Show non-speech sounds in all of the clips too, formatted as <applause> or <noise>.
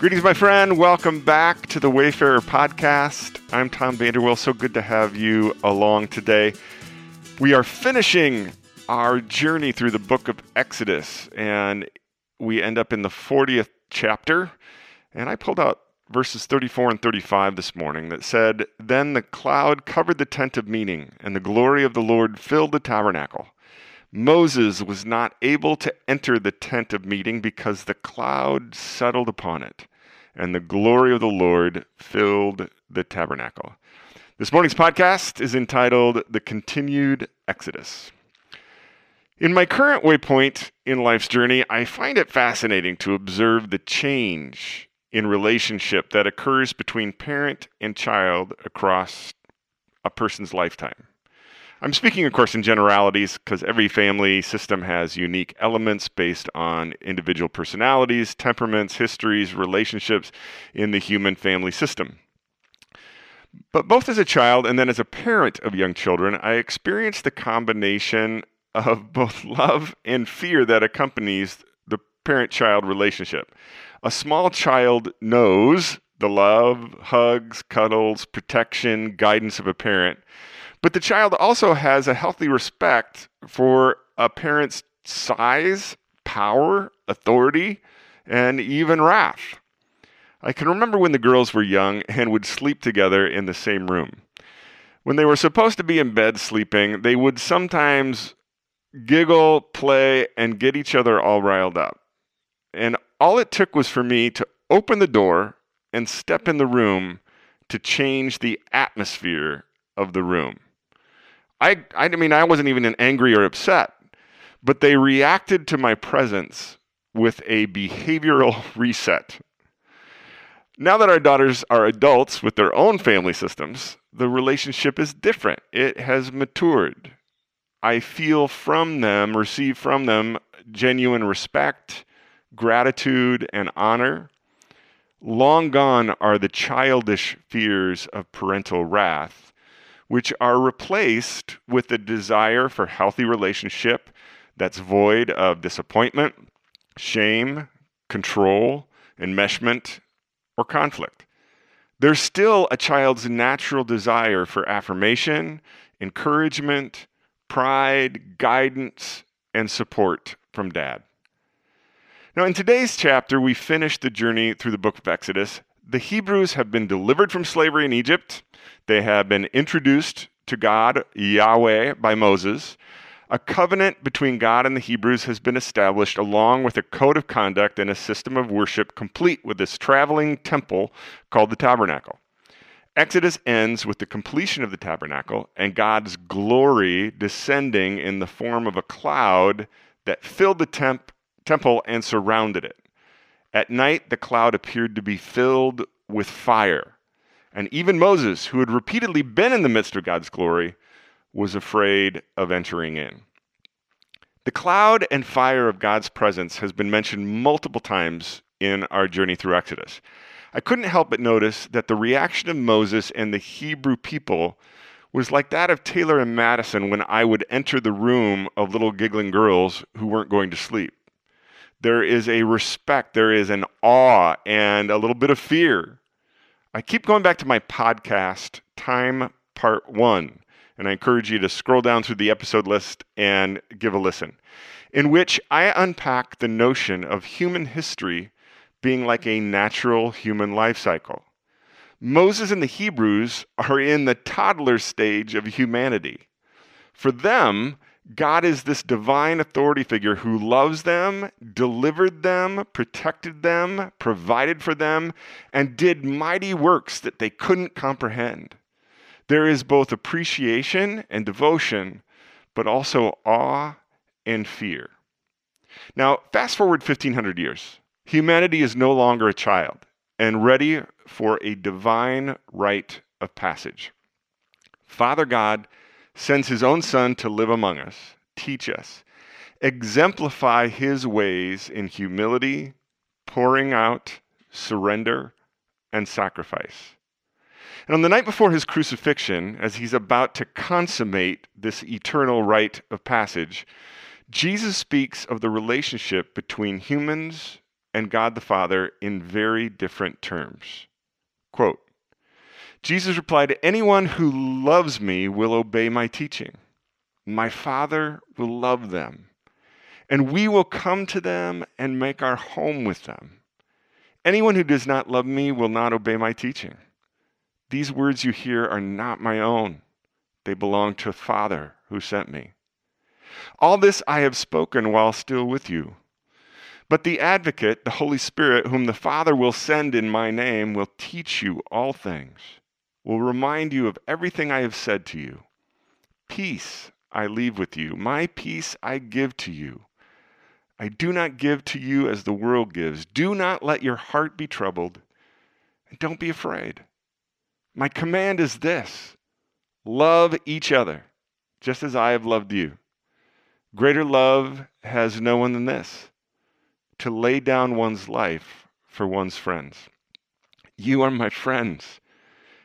Greetings, my friend. Welcome back to the Wayfarer podcast. I'm Tom Vanderwell. So good to have you along today. We are finishing our journey through the book of Exodus, and we end up in the 40th chapter. And I pulled out verses 34 and 35 this morning that said, Then the cloud covered the tent of meeting, and the glory of the Lord filled the tabernacle. Moses was not able to enter the tent of meeting because the cloud settled upon it and the glory of the Lord filled the tabernacle. This morning's podcast is entitled The Continued Exodus. In my current waypoint in life's journey, I find it fascinating to observe the change in relationship that occurs between parent and child across a person's lifetime. I'm speaking, of course, in generalities because every family system has unique elements based on individual personalities, temperaments, histories, relationships in the human family system. But both as a child and then as a parent of young children, I experienced the combination of both <laughs> love and fear that accompanies the parent child relationship. A small child knows the love, hugs, cuddles, protection, guidance of a parent but the child also has a healthy respect for a parent's size, power, authority, and even wrath. I can remember when the girls were young and would sleep together in the same room. When they were supposed to be in bed sleeping, they would sometimes giggle, play, and get each other all riled up. And all it took was for me to open the door and step in the room to change the atmosphere of the room. I, I mean, I wasn't even angry or upset, but they reacted to my presence with a behavioral <laughs> reset. Now that our daughters are adults with their own family systems, the relationship is different. It has matured. I feel from them, receive from them genuine respect, gratitude, and honor. Long gone are the childish fears of parental wrath which are replaced with a desire for healthy relationship that's void of disappointment, shame, control, enmeshment, or conflict. There's still a child's natural desire for affirmation, encouragement, pride, guidance, and support from dad. Now, in today's chapter, we finish the journey through the book of Exodus. The Hebrews have been delivered from slavery in Egypt they have been introduced to God, Yahweh, by Moses. A covenant between God and the Hebrews has been established, along with a code of conduct and a system of worship, complete with this traveling temple called the tabernacle. Exodus ends with the completion of the tabernacle and God's glory descending in the form of a cloud that filled the temp- temple and surrounded it. At night, the cloud appeared to be filled with fire. And even Moses, who had repeatedly been in the midst of God's glory, was afraid of entering in. The cloud and fire of God's presence has been mentioned multiple times in our journey through Exodus. I couldn't help but notice that the reaction of Moses and the Hebrew people was like that of Taylor and Madison when I would enter the room of little giggling girls who weren't going to sleep. There is a respect, there is an awe, and a little bit of fear I keep going back to my podcast, Time Part 1, and I encourage you to scroll down through the episode list and give a listen, in which I unpack the notion of human history being like a natural human life cycle. Moses and the Hebrews are in the toddler stage of humanity. For them, God is this divine authority figure who loves them, delivered them, protected them, provided for them, and did mighty works that they couldn't comprehend. There is both appreciation and devotion, but also awe and fear. Now, fast forward 1500 years. Humanity is no longer a child and ready for a divine rite of passage. Father God sends his own Son to live among us, teach us, exemplify his ways in humility, pouring out, surrender, and sacrifice. And on the night before his crucifixion, as he's about to consummate this eternal rite of passage, Jesus speaks of the relationship between humans and God the Father in very different terms. Quote Jesus replied, Anyone who loves me will obey my teaching. My Father will love them, and we will come to them and make our home with them. Anyone who does not love me will not obey my teaching. These words you hear are not my own, they belong to the Father who sent me. All this I have spoken while still with you. But the advocate, the Holy Spirit, whom the Father will send in my name, will teach you all things, will remind you of everything I have said to you. Peace I leave with you, my peace I give to you. I do not give to you as the world gives. Do not let your heart be troubled, and don't be afraid. My command is this love each other, just as I have loved you. Greater love has no one than this to lay down one's life for one's friends. You are my friends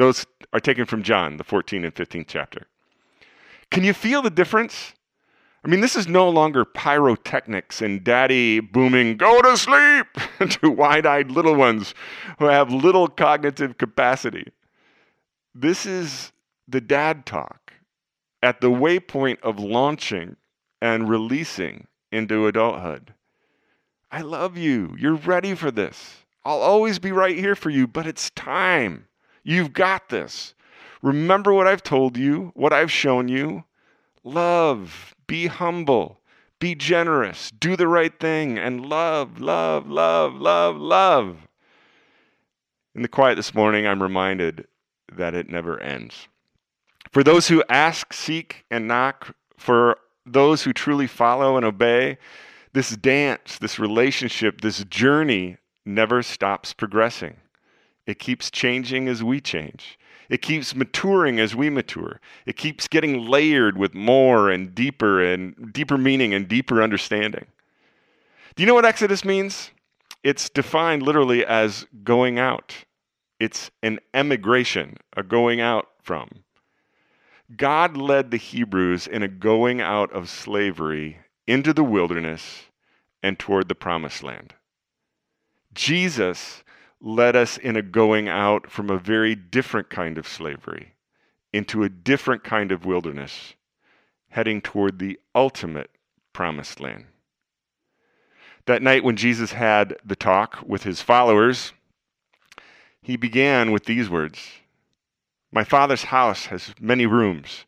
Those are taken from John, the 14th and 15th chapter. Can you feel the difference? I mean, this is no longer pyrotechnics and daddy booming, go to sleep, <laughs> to wide eyed little ones who have little cognitive capacity. This is the dad talk at the waypoint of launching and releasing into adulthood. I love you. You're ready for this. I'll always be right here for you, but it's time. You've got this. Remember what I've told you, what I've shown you. Love, be humble, be generous, do the right thing, and love, love, love, love, love. In the quiet this morning, I'm reminded that it never ends. For those who ask, seek, and knock, for those who truly follow and obey, this dance, this relationship, this journey never stops progressing. It keeps changing as we change. It keeps maturing as we mature. It keeps getting layered with more and deeper and deeper meaning and deeper understanding. Do you know what Exodus means? It's defined literally as going out. It's an emigration, a going out from. God led the Hebrews in a going out of slavery into the wilderness and toward the promised land. Jesus led us in a going out from a very different kind of slavery into a different kind of wilderness, heading toward the ultimate promised land. That night when Jesus had the talk with his followers, he began with these words My Father's house has many rooms.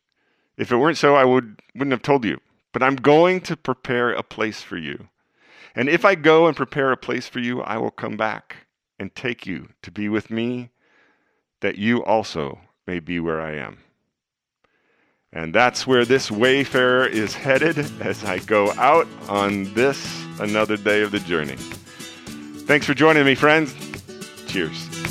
If it weren't so, I would, wouldn't have told you. But I'm going to prepare a place for you. And if I go and prepare a place for you, I will come back and take you to be with me, that you also may be where I am. And that's where this wayfarer is headed as I go out on this another day of the journey. Thanks for joining me, friends. Cheers.